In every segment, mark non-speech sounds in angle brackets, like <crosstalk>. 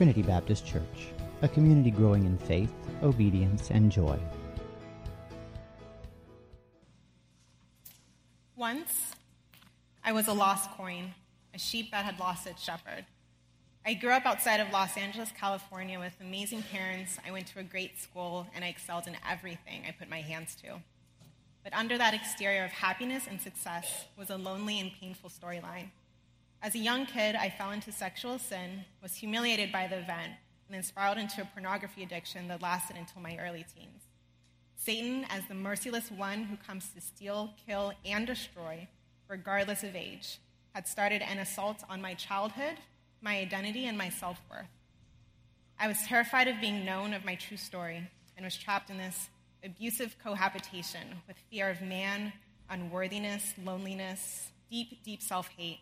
Trinity Baptist Church, a community growing in faith, obedience, and joy. Once, I was a lost coin, a sheep that had lost its shepherd. I grew up outside of Los Angeles, California, with amazing parents. I went to a great school, and I excelled in everything I put my hands to. But under that exterior of happiness and success was a lonely and painful storyline. As a young kid, I fell into sexual sin, was humiliated by the event, and then spiraled into a pornography addiction that lasted until my early teens. Satan, as the merciless one who comes to steal, kill, and destroy, regardless of age, had started an assault on my childhood, my identity, and my self worth. I was terrified of being known of my true story and was trapped in this abusive cohabitation with fear of man, unworthiness, loneliness, deep, deep self hate,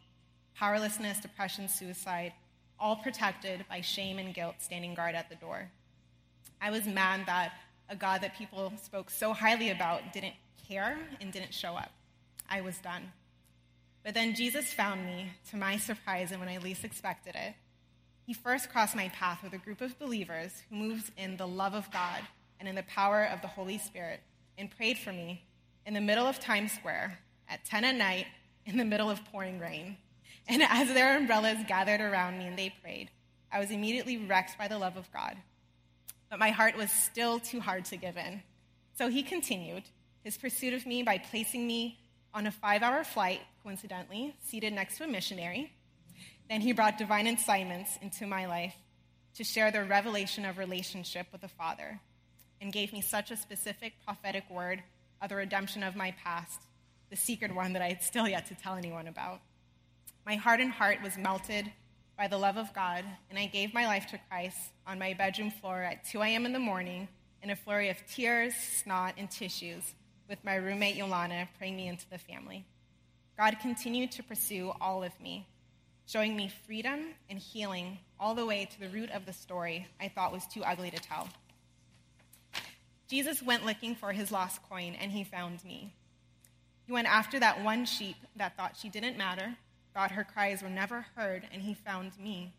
powerlessness, depression, suicide, all protected by shame and guilt standing guard at the door. I was mad that a God that people spoke so highly about didn't care and didn't show up. I was done. But then Jesus found me, to my surprise and when I least expected it. He first crossed my path with a group of believers who moved in the love of God and in the power of the Holy Spirit and prayed for me in the middle of Times Square at 10 at night in the middle of pouring rain. And as their umbrellas gathered around me and they prayed, I was immediately wrecked by the love of God but my heart was still too hard to give in. So he continued his pursuit of me by placing me on a five hour flight, coincidentally, seated next to a missionary. Then he brought divine incitements into my life to share the revelation of relationship with the Father and gave me such a specific prophetic word of the redemption of my past, the secret one that I had still yet to tell anyone about. My heart and heart was melted by the love of God, and I gave my life to Christ on my bedroom floor at 2 a.m. in the morning in a flurry of tears, snot, and tissues, with my roommate Yolana praying me into the family. God continued to pursue all of me, showing me freedom and healing all the way to the root of the story I thought was too ugly to tell. Jesus went looking for his lost coin, and he found me. He went after that one sheep that thought she didn't matter thought her cries were never heard, and he found me.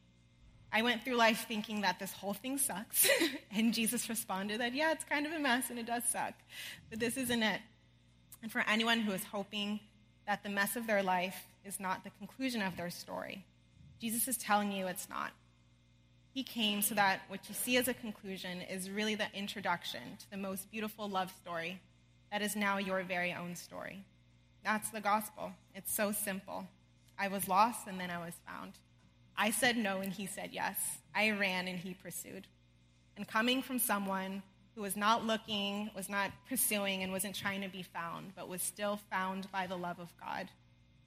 I went through life thinking that this whole thing sucks, <laughs> and Jesus responded that, yeah, it's kind of a mess and it does suck, but this isn't it. And for anyone who is hoping that the mess of their life is not the conclusion of their story, Jesus is telling you it's not. He came so that what you see as a conclusion is really the introduction to the most beautiful love story that is now your very own story. That's the gospel. It's so simple. I was lost and then I was found. I said no and he said yes. I ran and he pursued. And coming from someone who was not looking, was not pursuing, and wasn't trying to be found, but was still found by the love of God,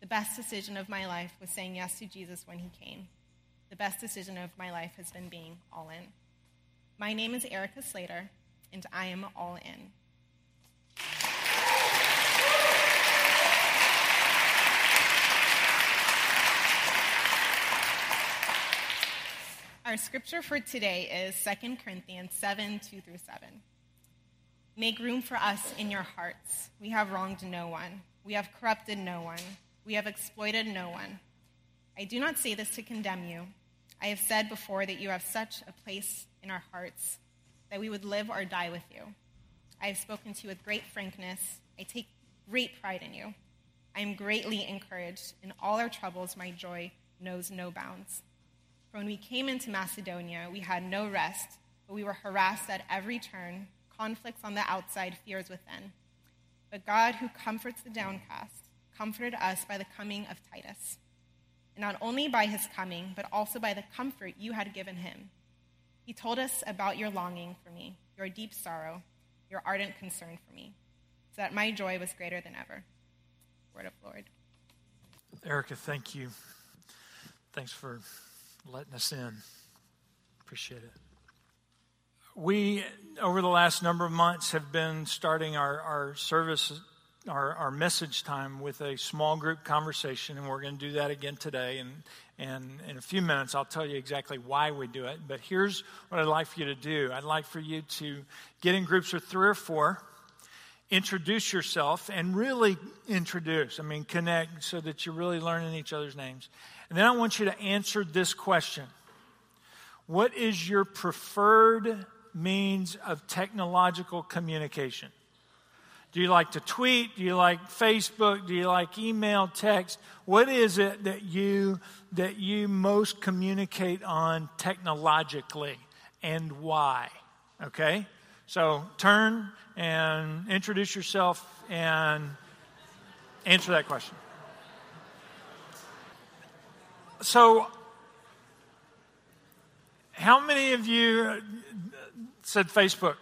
the best decision of my life was saying yes to Jesus when he came. The best decision of my life has been being all in. My name is Erica Slater, and I am all in. Our scripture for today is 2 Corinthians 7 2 through 7. Make room for us in your hearts. We have wronged no one. We have corrupted no one. We have exploited no one. I do not say this to condemn you. I have said before that you have such a place in our hearts that we would live or die with you. I have spoken to you with great frankness. I take great pride in you. I am greatly encouraged. In all our troubles, my joy knows no bounds. For when we came into Macedonia, we had no rest, but we were harassed at every turn, conflicts on the outside, fears within. But God, who comforts the downcast, comforted us by the coming of Titus. And not only by his coming, but also by the comfort you had given him. He told us about your longing for me, your deep sorrow, your ardent concern for me, so that my joy was greater than ever. Word of Lord. Erica, thank you. Thanks for letting us in. Appreciate it. We, over the last number of months, have been starting our, our service, our, our message time with a small group conversation, and we're going to do that again today. And, and in a few minutes, I'll tell you exactly why we do it. But here's what I'd like for you to do I'd like for you to get in groups of three or four introduce yourself and really introduce, I mean, connect so that you're really learning each other's names. And then I want you to answer this question What is your preferred means of technological communication? Do you like to tweet? Do you like Facebook? Do you like email, text? What is it that you that you most communicate on technologically and why? Okay? So turn and introduce yourself and answer that question. So how many of you said Facebook?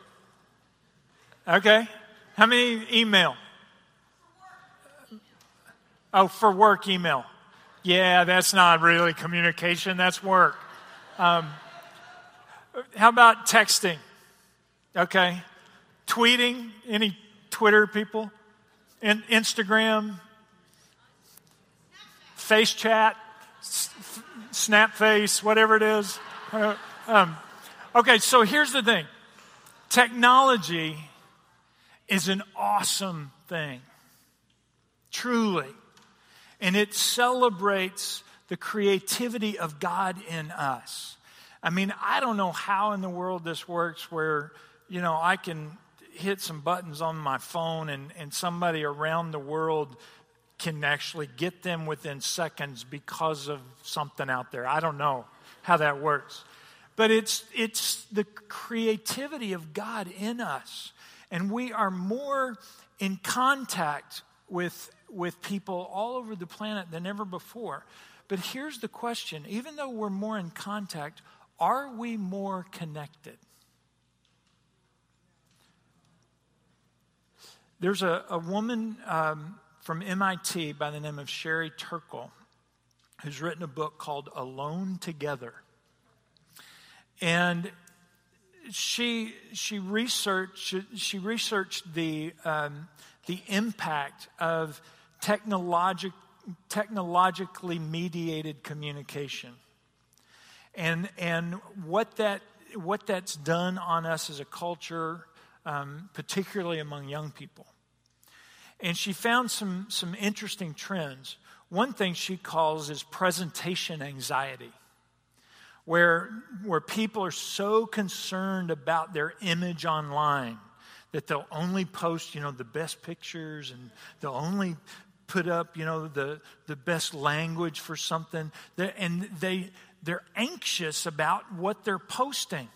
Okay. How many email? Oh, for work email. Yeah, that's not really communication, that's work. Um, how about texting? Okay. Tweeting? Any Twitter people? In, Instagram? Face chat? Snap face? Whatever it is? Uh, um, okay, so here's the thing technology is an awesome thing, truly. And it celebrates the creativity of God in us. I mean, I don't know how in the world this works where, you know, I can hit some buttons on my phone and, and somebody around the world can actually get them within seconds because of something out there. I don't know how that works. But it's, it's the creativity of God in us. And we are more in contact with, with people all over the planet than ever before. But here's the question even though we're more in contact, are we more connected? There's a, a woman um, from MIT by the name of Sherry Turkle who's written a book called Alone Together. And she, she, researched, she researched the, um, the impact of technologic, technologically mediated communication and, and what, that, what that's done on us as a culture, um, particularly among young people. And she found some, some interesting trends. One thing she calls is presentation anxiety where, where people are so concerned about their image online that they'll only post, you know, the best pictures and they'll only put up, you know, the, the best language for something. And they, they're anxious about what they're posting.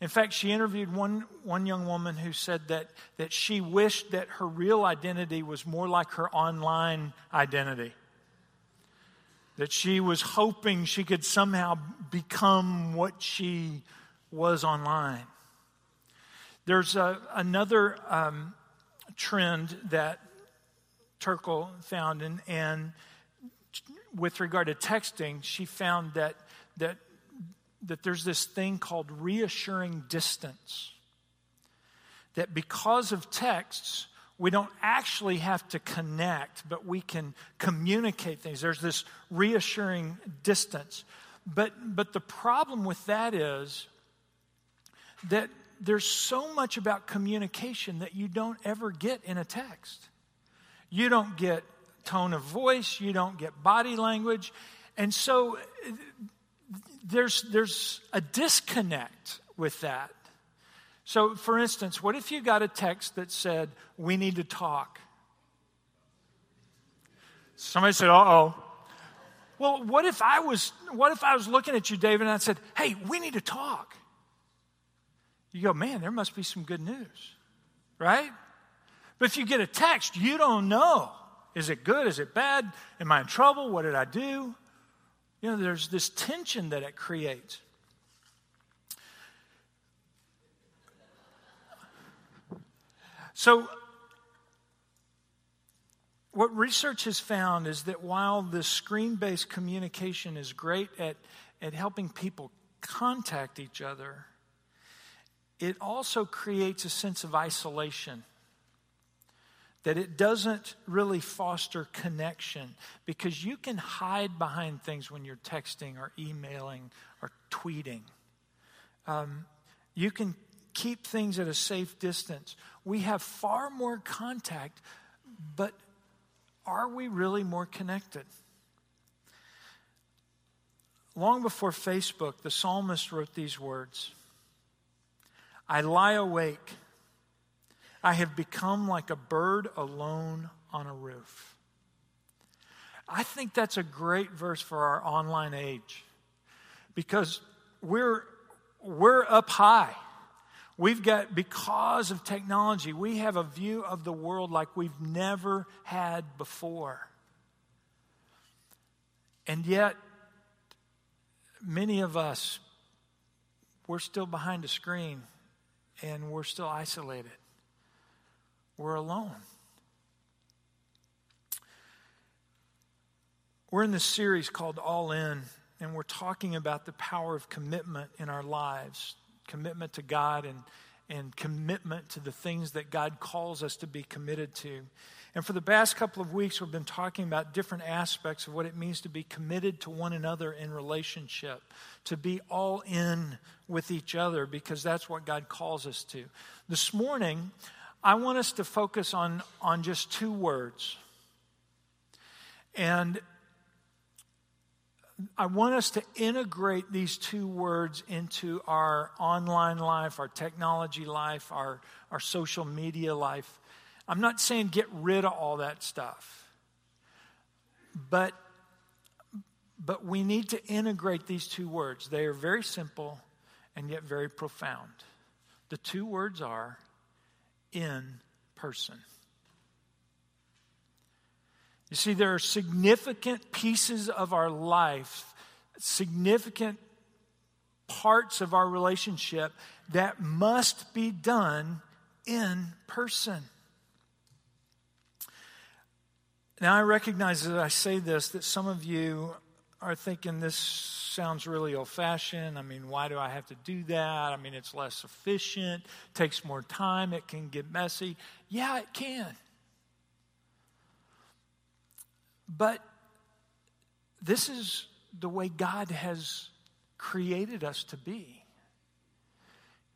In fact, she interviewed one, one young woman who said that, that she wished that her real identity was more like her online identity that she was hoping she could somehow become what she was online. There's a, another um, trend that Turkle found, and, and with regard to texting, she found that, that, that there's this thing called reassuring distance. That because of texts, we don't actually have to connect, but we can communicate things. There's this reassuring distance. But, but the problem with that is that there's so much about communication that you don't ever get in a text. You don't get tone of voice, you don't get body language. And so there's, there's a disconnect with that. So, for instance, what if you got a text that said, We need to talk? Somebody said, Uh oh. Well, what if I was what if I was looking at you, David, and I said, Hey, we need to talk? You go, man, there must be some good news. Right? But if you get a text, you don't know. Is it good? Is it bad? Am I in trouble? What did I do? You know, there's this tension that it creates. So, what research has found is that while the screen based communication is great at, at helping people contact each other, it also creates a sense of isolation. That it doesn't really foster connection because you can hide behind things when you're texting or emailing or tweeting. Um, you can keep things at a safe distance. We have far more contact, but are we really more connected? long before Facebook, the psalmist wrote these words I lie awake. I have become like a bird alone on a roof. I think that's a great verse for our online age because we're, we're up high. We've got, because of technology, we have a view of the world like we've never had before. And yet, many of us, we're still behind a screen and we're still isolated. We're alone. We're in this series called All In, and we're talking about the power of commitment in our lives commitment to God and, and commitment to the things that God calls us to be committed to. And for the past couple of weeks, we've been talking about different aspects of what it means to be committed to one another in relationship, to be all in with each other, because that's what God calls us to. This morning, I want us to focus on, on just two words. And I want us to integrate these two words into our online life, our technology life, our, our social media life. I'm not saying get rid of all that stuff, but, but we need to integrate these two words. They are very simple and yet very profound. The two words are in person. You see, there are significant pieces of our life, significant parts of our relationship that must be done in person. Now, I recognize as I say this that some of you are thinking this sounds really old fashioned. I mean, why do I have to do that? I mean, it's less efficient, takes more time, it can get messy. Yeah, it can. But this is the way God has created us to be.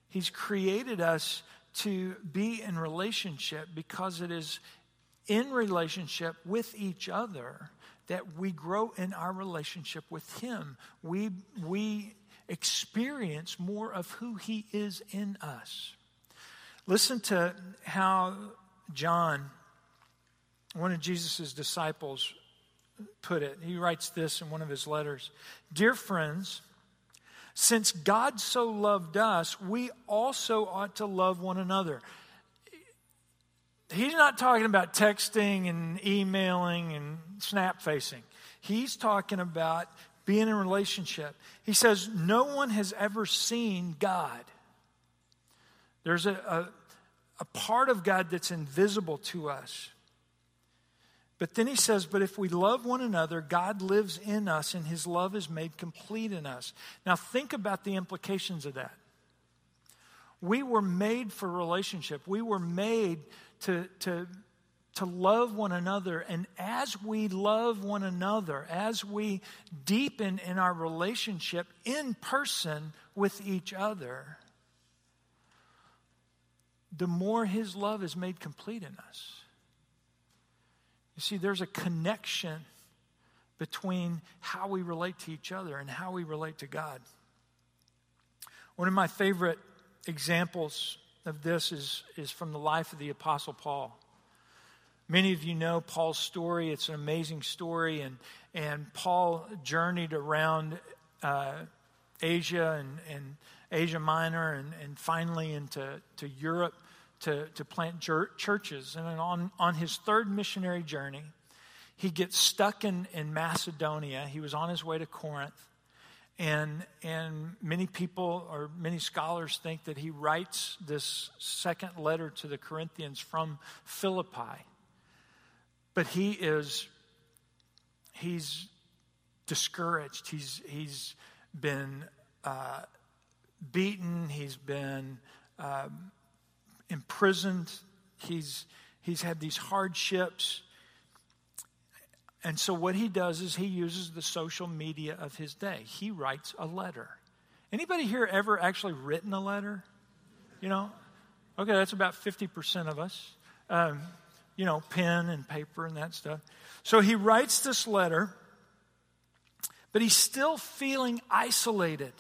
He's created us to be in relationship because it is in relationship with each other that we grow in our relationship with Him. We, we experience more of who He is in us. Listen to how John, one of Jesus' disciples, put it. He writes this in one of his letters Dear friends, since God so loved us, we also ought to love one another. He's not talking about texting and emailing and snap facing. He's talking about being in a relationship. He says, No one has ever seen God. There's a, a, a part of God that's invisible to us. But then he says, But if we love one another, God lives in us and his love is made complete in us. Now, think about the implications of that. We were made for relationship, we were made to, to, to love one another. And as we love one another, as we deepen in our relationship in person with each other, the more his love is made complete in us. You see, there's a connection between how we relate to each other and how we relate to God. One of my favorite examples of this is, is from the life of the Apostle Paul. Many of you know Paul's story. It's an amazing story. And, and Paul journeyed around uh, Asia and, and Asia Minor and, and finally into to Europe to, to plant churches. And on, on his third missionary journey, he gets stuck in, in Macedonia. He was on his way to Corinth. And, and many people or many scholars think that he writes this second letter to the Corinthians from Philippi. But he is, he's discouraged. He's, he's been uh, beaten. He's been uh, imprisoned. He's, he's had these hardships. And so what he does is he uses the social media of his day. He writes a letter. Anybody here ever actually written a letter? You know? Okay, that's about 50% of us. Um, you know, pen and paper and that stuff. So he writes this letter, But he's still feeling isolated.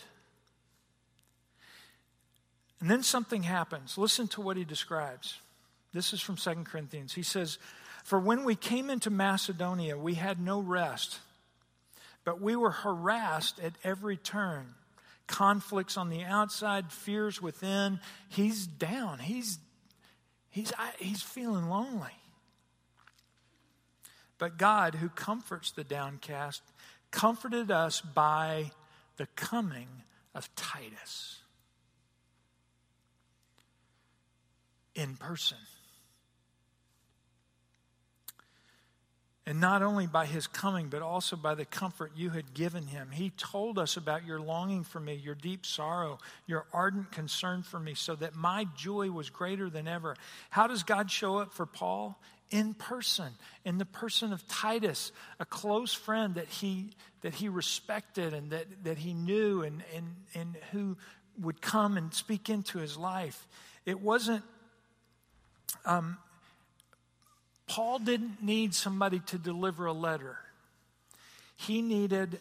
And then something happens. Listen to what he describes. This is from 2 Corinthians. He says, For when we came into Macedonia, we had no rest, but we were harassed at every turn. Conflicts on the outside, fears within. He's down. He's, he's, he's feeling lonely. But God, who comforts the downcast, comforted us by the coming of Titus in person. And not only by his coming, but also by the comfort you had given him. He told us about your longing for me, your deep sorrow, your ardent concern for me, so that my joy was greater than ever. How does God show up for Paul? In person, in the person of Titus, a close friend that he, that he respected and that, that he knew and, and, and who would come and speak into his life. It wasn't um, Paul didn't need somebody to deliver a letter, he needed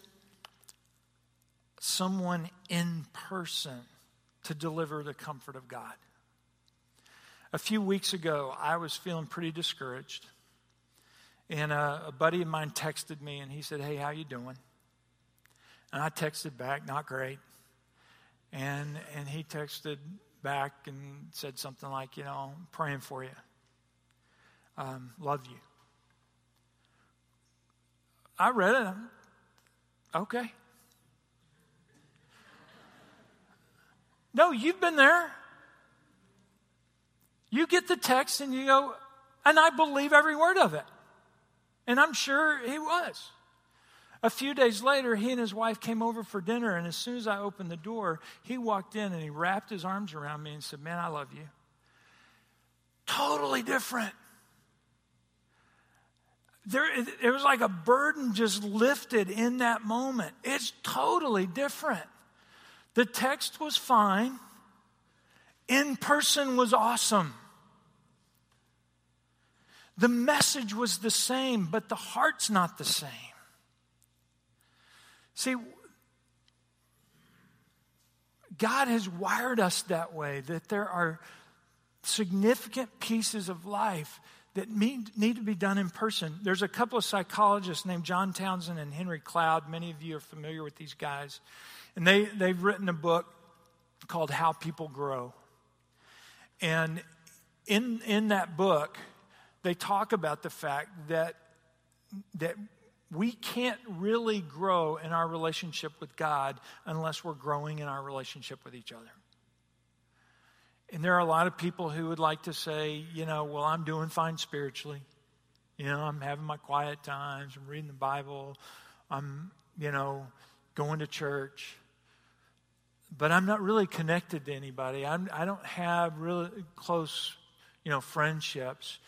someone in person to deliver the comfort of God. A few weeks ago, I was feeling pretty discouraged. And a, a, buddy of mine texted me and he said, Hey, how you doing? And I texted back, not great. And, and he texted back and said something like, You know, I'm praying for you um, love you. I read it. Okay. No, you've been there. You get the text and you go, and I believe every word of it. And I'm sure he was. A few days later, he and his wife came over for dinner, and as soon as I opened the door, he walked in and he wrapped his arms around me and said, Man, I love you. Totally different there, it was like a burden just lifted in that moment. It's totally different. The text was fine, in person was awesome. The message was the same, but the heart's not the same. See, God has wired us that way that there are significant pieces of life that need, need to be done in person. There's a couple of psychologists named John Townsend and Henry Cloud. Many of you are familiar with these guys. And they, they've written a book called How People Grow. And in, in that book, they talk about the fact that, that we can't really grow in our relationship with God unless we're growing in our relationship with each other. And there are a lot of people who would like to say, you know, well, I'm doing fine spiritually. You know, I'm having my quiet times, I'm reading the Bible, I'm, you know, going to church. But I'm not really connected to anybody. I'm, I don't have really close, you know, friendships,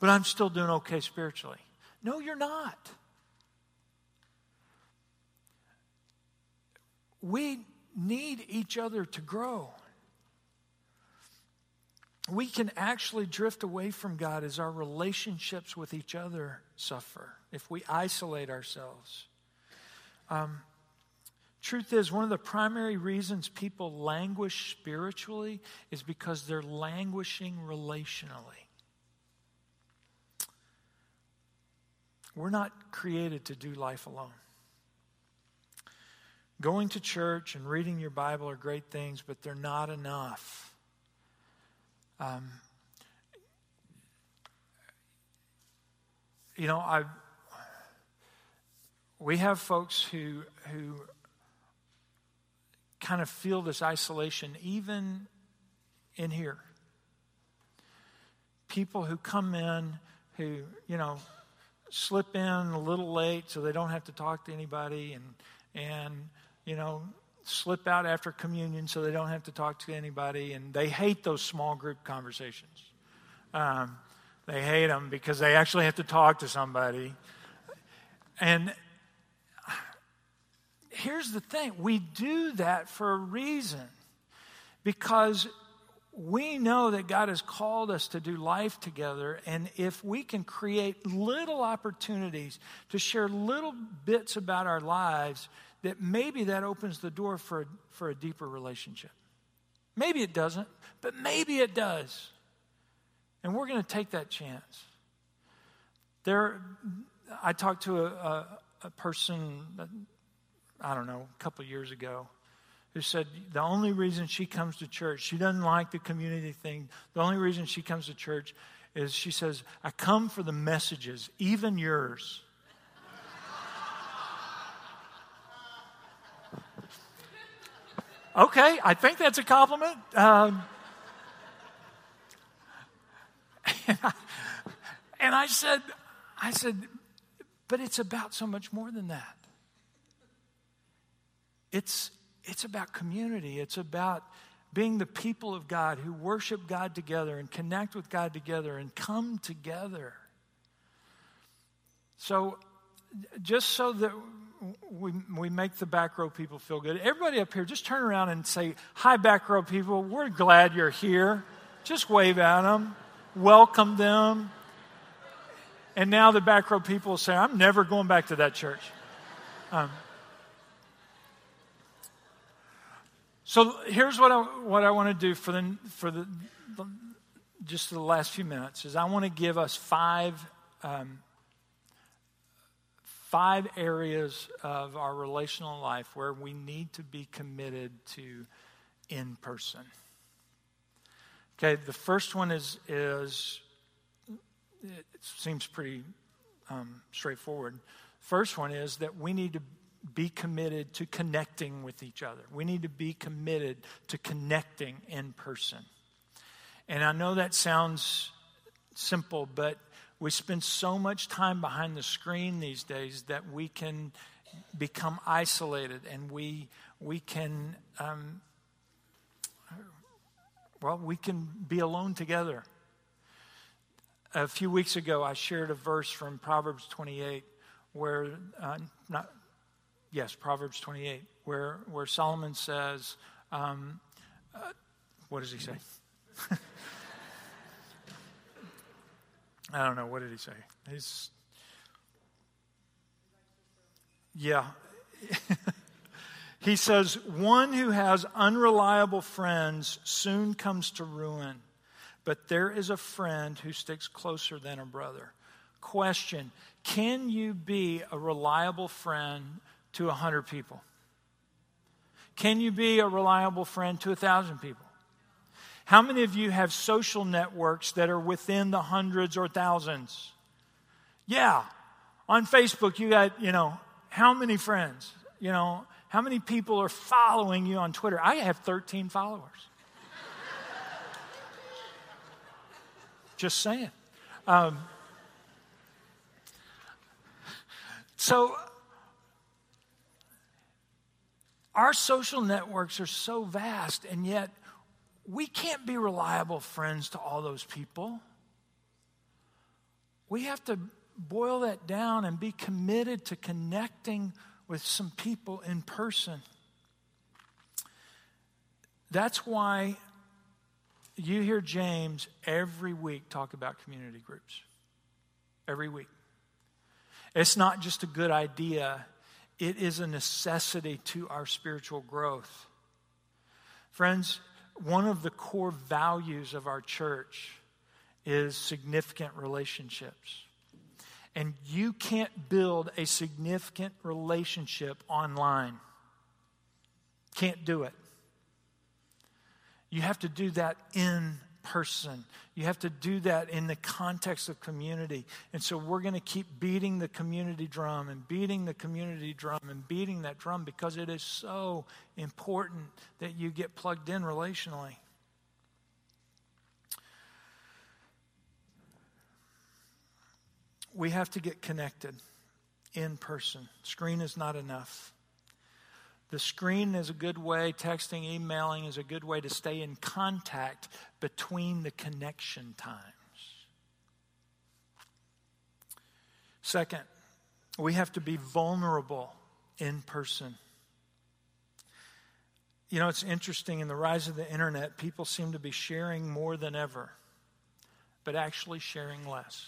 but I'm still doing okay spiritually. No, you're not. We need each other to grow we can actually drift away from God as our relationships with each other suffer if we isolate ourselves. Um, truth is, one of the primary reasons people languish spiritually is because they're languishing relationally. We're not created to do life alone. Going to church and reading your Bible are great things, but they're not enough. Um, you know, I we have folks who who kind of feel this isolation even in here. People who come in who, you know, slip in a little late so they don't have to talk to anybody and and you know slip out after communion so they don't have to talk to anybody, and they hate those small group conversations. Um, they hate them because they actually have to talk to somebody. And here's the thing we do that for a reason because we know that God has called us to do life together, and if we can create little opportunities to share little bits about our lives, that maybe that opens the door for, for a deeper relationship. Maybe it doesn't, but maybe it does. And we're going to take that chance. There, I talked to a, a, a person, I don't know, a couple years ago, who said the only reason she comes to church, she doesn't like the community thing. The only reason she comes to church is she says, I come for the messages, even yours. Okay, I think that's a compliment. Um, and, <laughs> I, and I said, I said, but it's about so much more than that. It's, it's about community. It's about being the people of God who worship God together and connect with God together and come together. So, just so that we, we make the back row people feel good, everybody up here, just turn around and say, Hi, back row people. We're glad you're here. Just wave at them, welcome them. And now the back row people say, I'm never going back to that church. Um, So here's what I, what I want to do for, the, for the, the, just the last few minutes is I want to give us five, um, five areas of our relational life where we need to be committed to in person. Okay, the first one is, is it seems pretty um, straightforward. First one is that we need to be committed to connecting with each other. We need to be committed to connecting in person. And I know that sounds simple, but we spend so much time behind the screen these days that we can become isolated and we, we can, um, well, we can be alone together. A few weeks ago, I shared a verse from Proverbs 28 where, uh, not, Yes, Proverbs 28, where, where Solomon says, um, uh, what does he say? <laughs> I don't know. What did he say? He's, yeah. <laughs> he says, One who has unreliable friends soon comes to ruin, but there is a friend who sticks closer than a brother. Question Can you be a reliable friend to 100 people? Can you be a reliable friend to 1,000 people? How many of you have social networks that are within the hundreds or thousands? Yeah. On Facebook, you got, you know, how many friends? You know, how many people are following you on Twitter? I have 13 followers. <laughs> Just saying. Um, so Our social networks are so vast, and yet we can't be reliable friends to all those people. We have to boil that down and be committed to connecting with some people in person. That's why you hear James every week talk about community groups. Every week. It's not just a good idea, it is a necessity to our spiritual growth. Friends, one of the core values of our church is significant relationships. And you can't build a significant relationship online. Can't do it. You have to do that in person. You have to do that in the context of community. And so we're going to keep beating the community drum and beating the community drum and beating that drum because it is so important that you get plugged in relationally. We have to get connected in person. Screen is not enough. The screen is a good way, texting, emailing is a good way to stay in contact between the connection times. Second, we have to be vulnerable in person. You know, it's interesting in the rise of the internet, people seem to be sharing more than ever, but actually sharing less.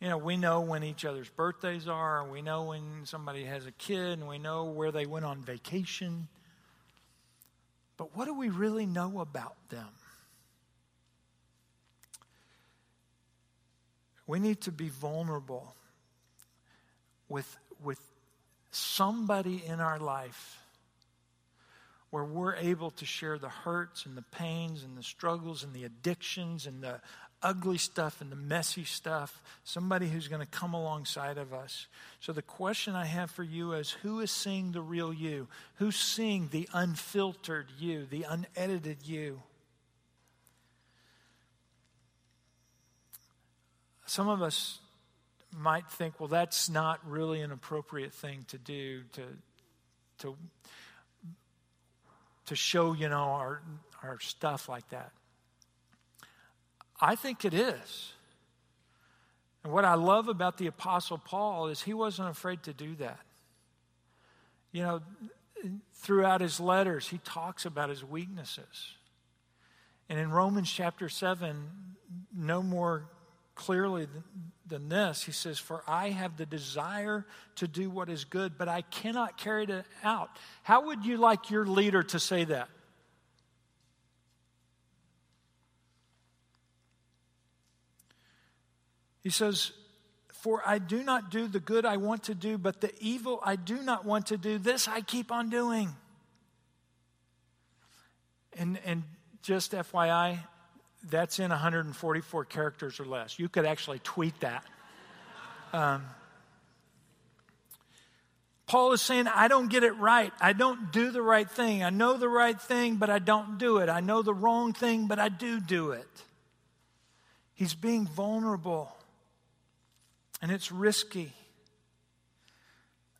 You know, we know when each other's birthdays are, we know when somebody has a kid, and we know where they went on vacation. But what do we really know about them? We need to be vulnerable with, with somebody in our life where we're able to share the hurts and the pains and the struggles and the addictions and the ugly stuff and the messy stuff. Somebody who's going to come alongside of us. So, the question I have for you is who is seeing the real you? Who's seeing the unfiltered you, the unedited you? Some of us might think, well, that's not really an appropriate thing to do to, to, to show, you know, our, our stuff like that. I think it is. And what I love about the Apostle Paul is he wasn't afraid to do that. You know, throughout his letters, he talks about his weaknesses. And in Romans chapter 7, no more clearly than this. He says, For I have the desire to do what is good, but I cannot carry it out. How would you like your leader to say that? He says, For I do not do the good I want to do, but the evil I do not want to do, this I keep on doing. And, and just FYI, that's in 144 characters or less. You could actually tweet that. <laughs> Um, Paul is saying, I don't get it right. I don't do the right thing. I know the right thing, but I don't do it. I know the wrong thing, but I do do it. He's being vulnerable, and it's risky.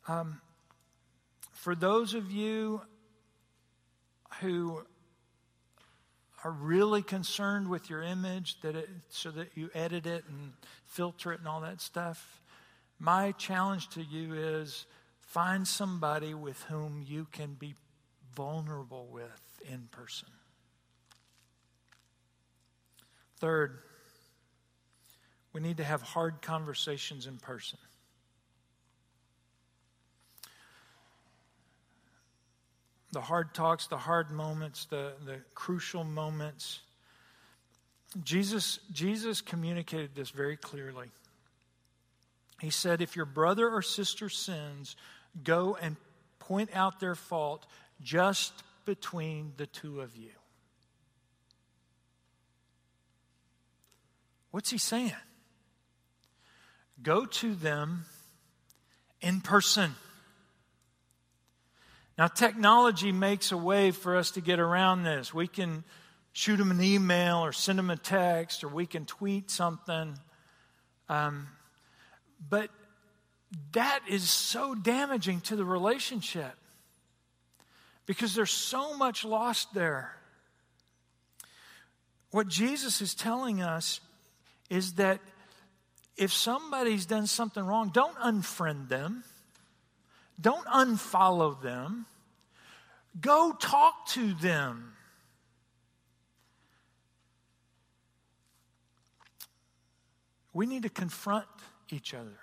Um, for those of you who are really concerned with your image that it, so that you edit it and filter it and all that stuff my challenge to you is find somebody with whom you can be vulnerable with in person third we need to have hard conversations in person the hard talks, the hard moments, the, the crucial moments. Jesus, Jesus communicated this very clearly. He said, If your brother or sister sins, go and point out their fault just between the two of you. What's he saying? Go to them in person. Now, technology makes a way for us to get around this. We can shoot them an email or send them a text or we can tweet something. Um, but that is so damaging to the relationship because there's so much lost there. What Jesus is telling us is that if somebody's done something wrong, don't unfriend them. Don't unfollow them. Go talk to them. We need to confront each other.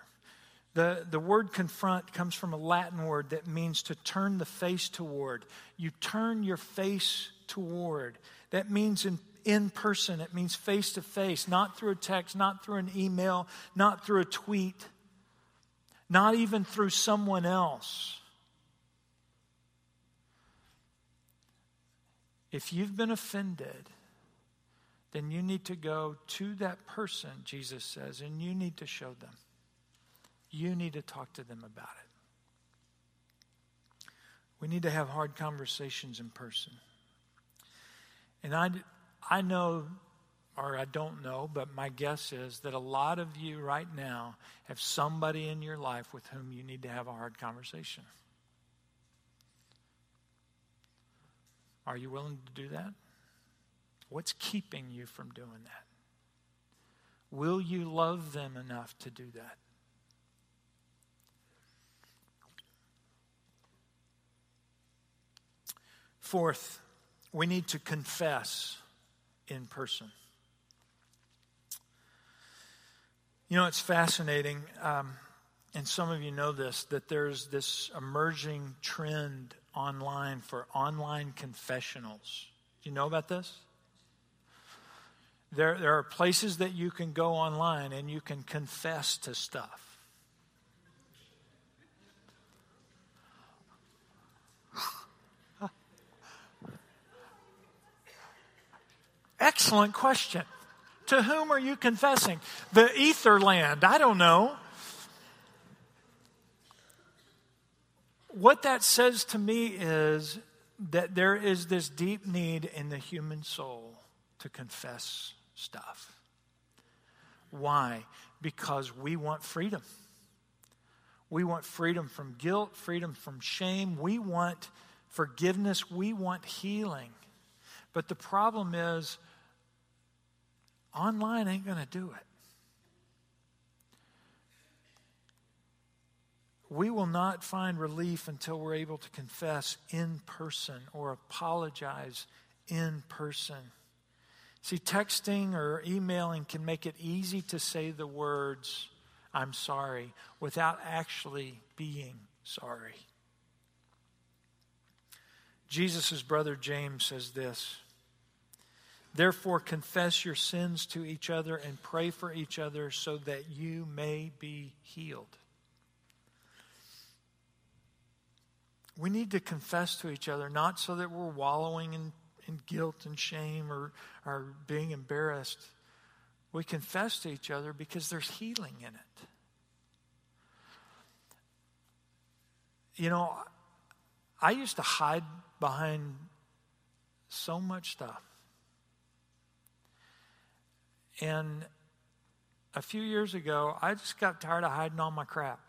The, the word confront comes from a Latin word that means to turn the face toward. You turn your face toward. That means in, in person, it means face to face, not through a text, not through an email, not through a tweet not even through someone else. If you've been offended, then you need to go to that person, Jesus says, and you need to show them. You need to talk to them about it. We need to have hard conversations in person. And I, I know or I don't know, but my guess is that a lot of you right now have somebody in your life with whom you need to have a hard conversation. Are you willing to do that? What's keeping you from doing that? Will you love them enough to do that? Fourth, we need to confess in person. You know, it's fascinating, um, and some of you know this, that there's this emerging trend online for online confessionals. Do you know about this? There, there are places that you can go online and you can confess to stuff. Excellent question. To whom are you confessing? The ether land. I don't know. What that says to me is that there is this deep need in the human soul to confess stuff. Why? Because we want freedom. We want freedom from guilt, freedom from shame. We want forgiveness. We want healing. But the problem is, online ain't going to do it. We will not find relief until we're able to confess in person or apologize in person. See, texting or emailing can make it easy to say the words, I'm sorry, without actually being sorry. Jesus' brother James says this Therefore, confess your sins to each other and pray for each other so that you may be healed. We need to confess to each other, not so that we're wallowing in in guilt and shame or, or being embarrassed. We confess to each other because there's healing in it. You know, I used to hide behind so much stuff. And a few years ago, I just got tired of hiding all my crap.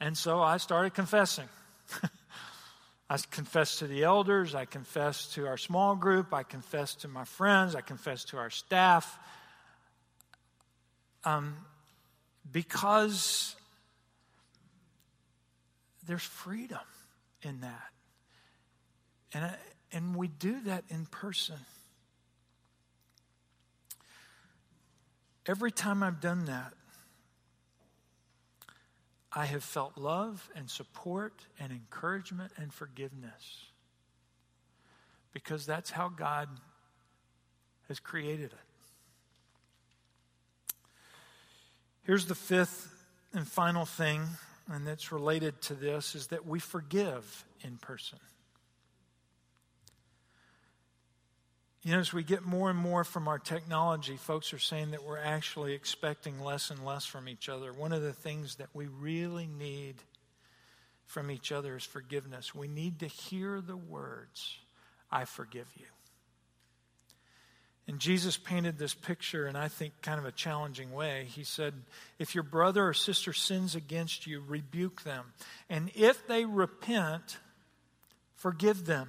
And so I started confessing. <laughs> I confess to the elders, I confess to our small group, I confess to my friends, I confess to our staff. Um, because there's freedom in that. And, and we do that in person. Every time I've done that, I have felt love and support and encouragement and forgiveness because that's how God has created it. Here's the fifth and final thing, and that's related to this, is that we forgive in person. You know, as we get more and more from our technology, folks are saying that we're actually expecting less and less from each other. One of the things that we really need from each other is forgiveness. We need to hear the words, I forgive you. And Jesus painted this picture in, I think, kind of a challenging way. He said, If your brother or sister sins against you, rebuke them. And if they repent, forgive them.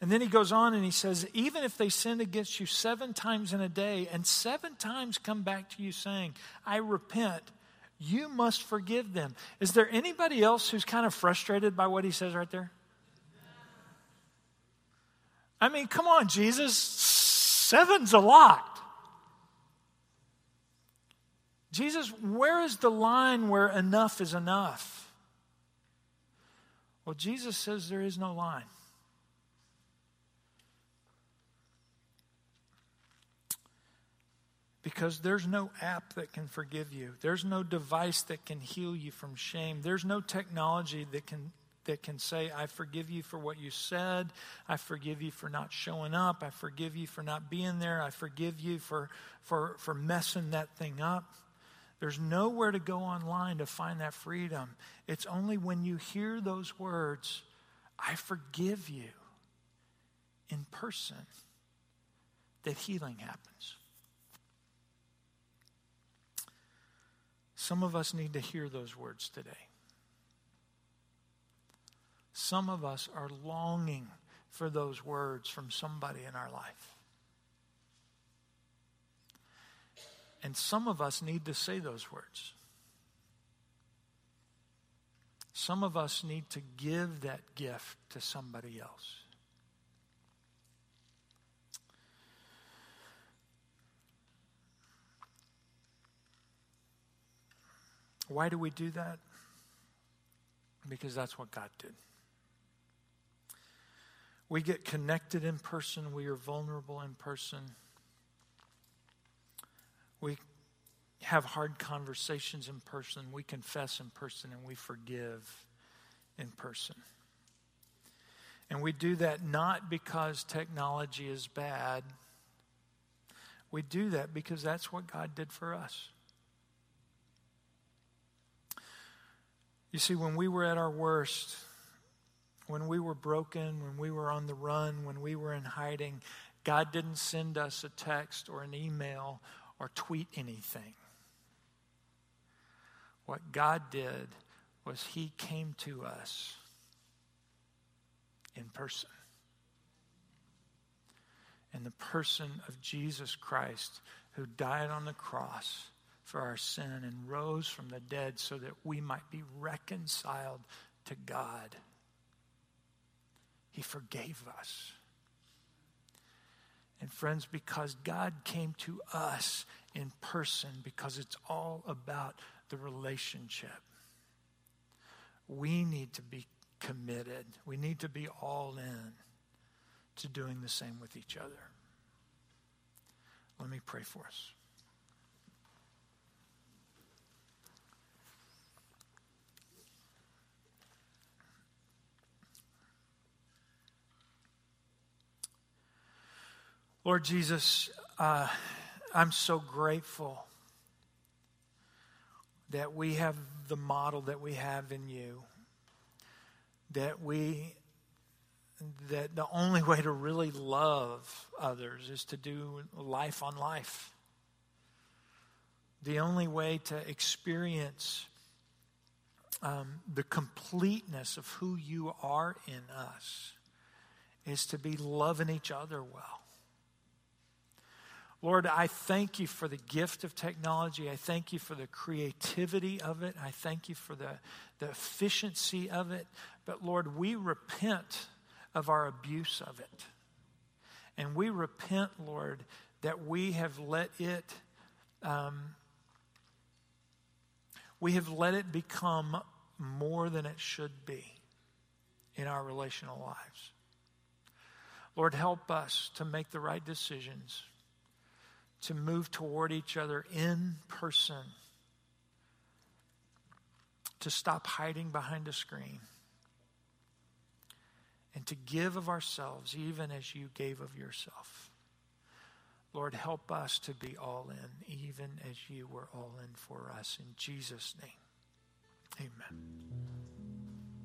And then he goes on and he says, even if they sin against you seven times in a day and seven times come back to you saying, I repent, you must forgive them. Is there anybody else who's kind of frustrated by what he says right there? I mean, come on, Jesus. Seven's a lot. Jesus, where is the line where enough is enough? Well, Jesus says there is no line. Because there's no app that can forgive you. There's no device that can heal you from shame. There's no technology that can that can say, I forgive you for what you said. I forgive you for not showing up. I forgive you for not being there. I forgive you for, for, for messing that thing up. There's nowhere to go online to find that freedom. It's only when you hear those words, I forgive you, in person, that healing happens. Some of us need to hear those words today. Some of us are longing for those words from somebody in our life. And some of us need to say those words. Some of us need to give that gift to somebody else. Why do we do that? Because that's what God did. We get connected in person, we are vulnerable in person. We have hard conversations in person, we confess in person, and we forgive in person. And we do that not because technology is bad. We do that because that's what God did for us. You see, when we were at our worst, when we were broken, when we were on the run, when we were in hiding, God didn't send us a text or an email or tweet anything. What God did was He came to us in person. In the person of Jesus Christ, who died on the cross for our sin and rose from the dead so that we might be reconciled to God. He forgave us. And friends, because God came to us in person, because it's all about the relationship, we need to be committed. We need to be all in to doing the same with each other. Let me pray for us. Lord Jesus, uh, I'm so grateful that we have the model that we have in you. That we, that the only way to really love others is to do life on life. The only way to experience um, the completeness of who you are in us is to be loving each other well. Lord, I thank you for the gift of technology. I thank you for the creativity of it. I thank you for the, the efficiency of it. But Lord, we repent of our abuse of it. And we repent, Lord, that we have let it, um, we have let it become more than it should be in our relational lives. Lord, help us to make the right decisions to move toward each other in person, to stop hiding behind a screen, and to give of ourselves even as you gave of yourself. Lord, help us to be all in, even as you were all in for us. In Jesus' name, amen.